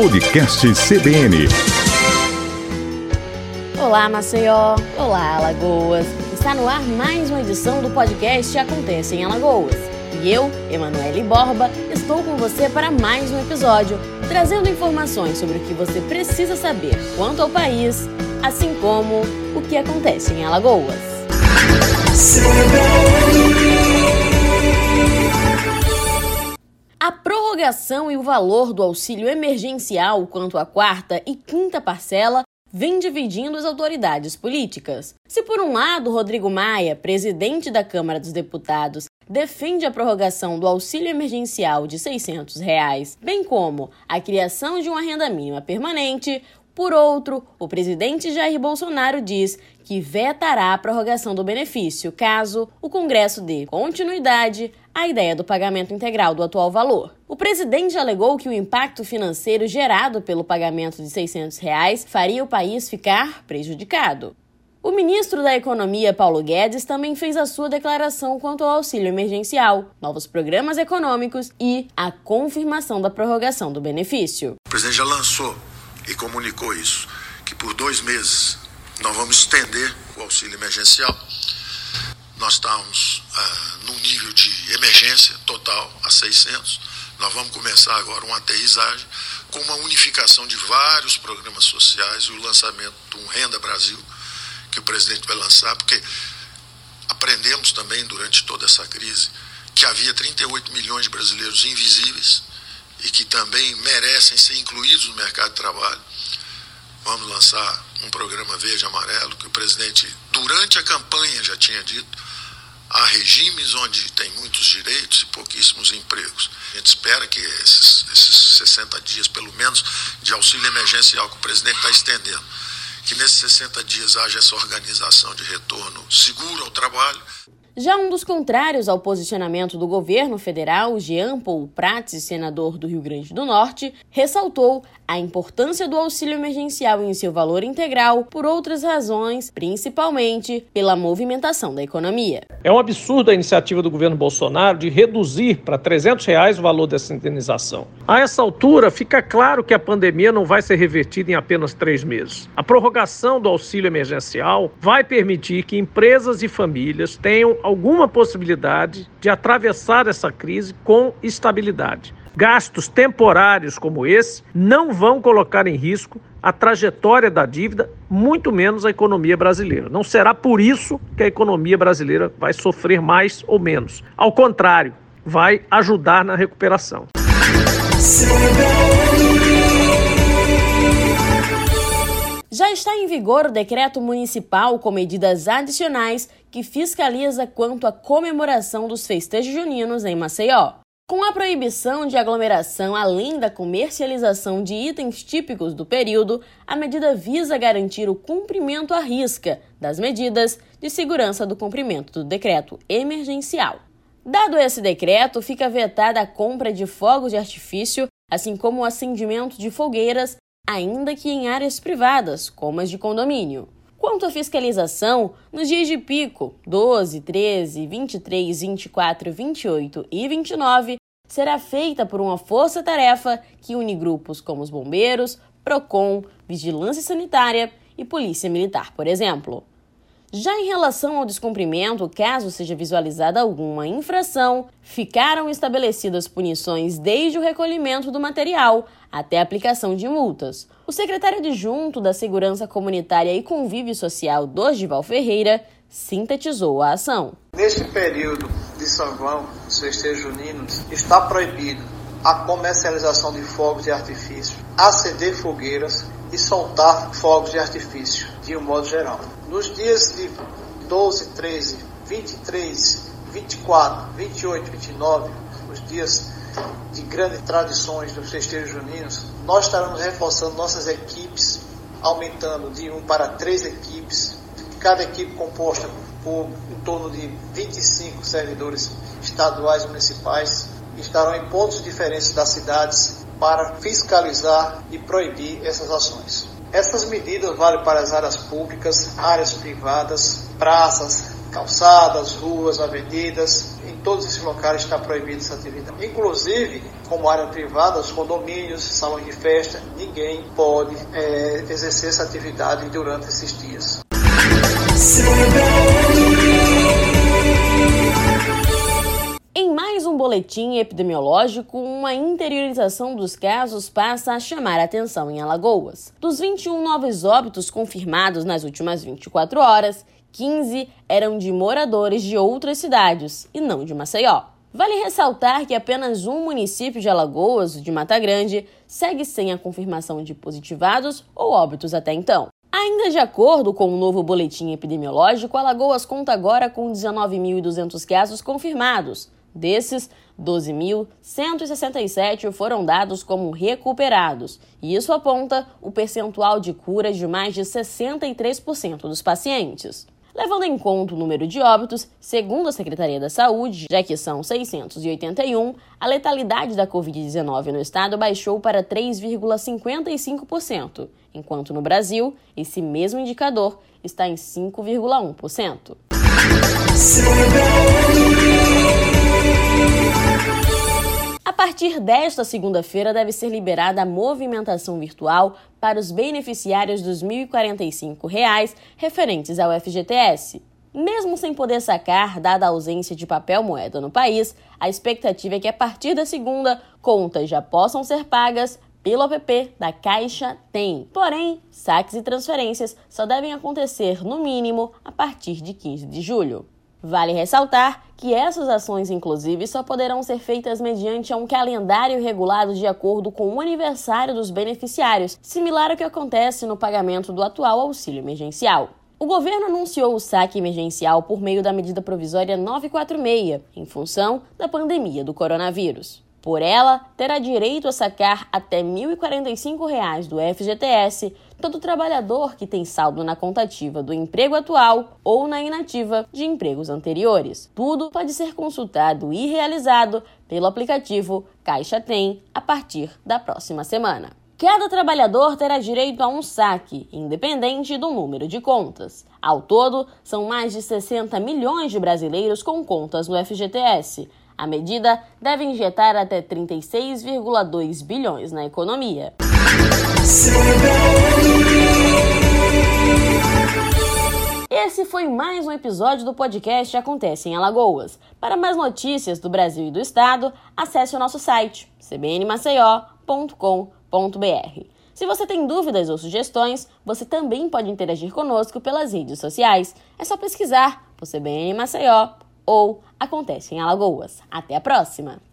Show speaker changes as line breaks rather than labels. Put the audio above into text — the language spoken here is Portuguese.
Podcast CBN.
Olá, Maceió. Olá, Alagoas. Está no ar mais uma edição do podcast Acontece em Alagoas. E eu, Emanuele Borba, estou com você para mais um episódio, trazendo informações sobre o que você precisa saber quanto ao país, assim como o que acontece em Alagoas. A prorrogação e o valor do auxílio emergencial quanto à quarta e quinta parcela vem dividindo as autoridades políticas. Se, por um lado, Rodrigo Maia, presidente da Câmara dos Deputados, defende a prorrogação do auxílio emergencial de 600 reais, bem como a criação de uma renda mínima permanente, por outro, o presidente Jair Bolsonaro diz que vetará a prorrogação do benefício caso o Congresso dê continuidade à ideia do pagamento integral do atual valor. O presidente alegou que o impacto financeiro gerado pelo pagamento de 600 reais faria o país ficar prejudicado. O ministro da Economia, Paulo Guedes, também fez a sua declaração quanto ao auxílio emergencial, novos programas econômicos e a confirmação da prorrogação do benefício.
O presidente já lançou e comunicou isso, que por dois meses nós vamos estender o auxílio emergencial. Nós estamos ah, num nível de emergência total a 600. Nós vamos começar agora uma aterrissagem com uma unificação de vários programas sociais e o lançamento de um Renda Brasil que o presidente vai lançar, porque aprendemos também durante toda essa crise que havia 38 milhões de brasileiros invisíveis e que também merecem ser incluídos no mercado de trabalho. Vamos lançar um programa verde amarelo que o presidente, durante a campanha, já tinha dito. Há regimes onde tem muitos direitos e pouquíssimos empregos. A gente espera que esses, esses 60 dias, pelo menos, de auxílio emergencial que o presidente está estendendo, que nesses 60 dias haja essa organização de retorno seguro ao trabalho.
Já um dos contrários ao posicionamento do governo federal, Jean Paul Prats, senador do Rio Grande do Norte, ressaltou a importância do auxílio emergencial em seu valor integral por outras razões, principalmente pela movimentação da economia.
É um absurdo a iniciativa do governo Bolsonaro de reduzir para 300 reais o valor dessa indenização. A essa altura, fica claro que a pandemia não vai ser revertida em apenas três meses. A prorrogação do auxílio emergencial vai permitir que empresas e famílias tenham alguma possibilidade de atravessar essa crise com estabilidade. Gastos temporários como esse não vão colocar em risco a trajetória da dívida, muito menos a economia brasileira. Não será por isso que a economia brasileira vai sofrer mais ou menos. Ao contrário, vai ajudar na recuperação.
Já está em vigor o decreto municipal com medidas adicionais que fiscaliza quanto à comemoração dos festejos juninos em Maceió. Com a proibição de aglomeração, além da comercialização de itens típicos do período, a medida visa garantir o cumprimento à risca das medidas de segurança do cumprimento do decreto emergencial. Dado esse decreto, fica vetada a compra de fogos de artifício, assim como o acendimento de fogueiras, ainda que em áreas privadas, como as de condomínio. Quanto à fiscalização, nos dias de pico 12, 13, 23, 24, 28 e 29, será feita por uma força-tarefa que une grupos como os bombeiros, PROCON, Vigilância Sanitária e Polícia Militar, por exemplo. Já em relação ao descumprimento, caso seja visualizada alguma infração, ficaram estabelecidas punições desde o recolhimento do material até a aplicação de multas. O secretário adjunto da Segurança Comunitária e Convívio Social, Dorival Ferreira, sintetizou a ação.
Neste período de São João, dos festejos juninos, está proibido a comercialização de fogos de artifício, acender fogueiras e soltar fogos de artifício, de um modo geral. Nos dias de 12, 13, 23, 24, 28, 29, os dias de grandes tradições dos festejos juninos, nós estaremos reforçando nossas equipes, aumentando de um para três equipes, cada equipe composta por em torno de 25 servidores estaduais e municipais, estarão em pontos diferentes das cidades para fiscalizar e proibir essas ações. Essas medidas valem para as áreas públicas, áreas privadas, praças, calçadas, ruas, avenidas, em todos esses locais está proibida essa atividade. Inclusive, como área privada, os condomínios, salões de festa, ninguém pode é, exercer essa atividade durante esses dias.
Boletim epidemiológico, uma interiorização dos casos passa a chamar a atenção em Alagoas. Dos 21 novos óbitos confirmados nas últimas 24 horas, 15 eram de moradores de outras cidades e não de Maceió. Vale ressaltar que apenas um município de Alagoas, de Mata Grande, segue sem a confirmação de positivados ou óbitos até então. Ainda de acordo com o novo boletim epidemiológico, Alagoas conta agora com 19.200 casos confirmados. Desses, 12.167 foram dados como recuperados, e isso aponta o percentual de cura de mais de 63% dos pacientes. Levando em conta o número de óbitos, segundo a Secretaria da Saúde, já que são 681, a letalidade da Covid-19 no estado baixou para 3,55%, enquanto no Brasil, esse mesmo indicador está em 5,1%. A partir desta segunda-feira deve ser liberada a movimentação virtual para os beneficiários dos 1.045 reais referentes ao FGTS. Mesmo sem poder sacar, dada a ausência de papel moeda no país, a expectativa é que a partir da segunda, contas já possam ser pagas pelo app da Caixa Tem. Porém, saques e transferências só devem acontecer, no mínimo, a partir de 15 de julho. Vale ressaltar que essas ações, inclusive, só poderão ser feitas mediante um calendário regulado de acordo com o aniversário dos beneficiários, similar ao que acontece no pagamento do atual auxílio emergencial. O governo anunciou o saque emergencial por meio da medida provisória 946, em função da pandemia do coronavírus. Por ela, terá direito a sacar até R$ 1.045 do FGTS todo trabalhador que tem saldo na contativa do emprego atual ou na inativa de empregos anteriores. Tudo pode ser consultado e realizado pelo aplicativo Caixa Tem a partir da próxima semana. Cada trabalhador terá direito a um saque, independente do número de contas. Ao todo, são mais de 60 milhões de brasileiros com contas no FGTS a medida deve injetar até 36,2 bilhões na economia. Esse foi mais um episódio do podcast Acontece em Alagoas. Para mais notícias do Brasil e do Estado, acesse o nosso site cbnmaceió.com.br. Se você tem dúvidas ou sugestões, você também pode interagir conosco pelas redes sociais. É só pesquisar por CBN Maceió ou acontece em Alagoas. Até a próxima!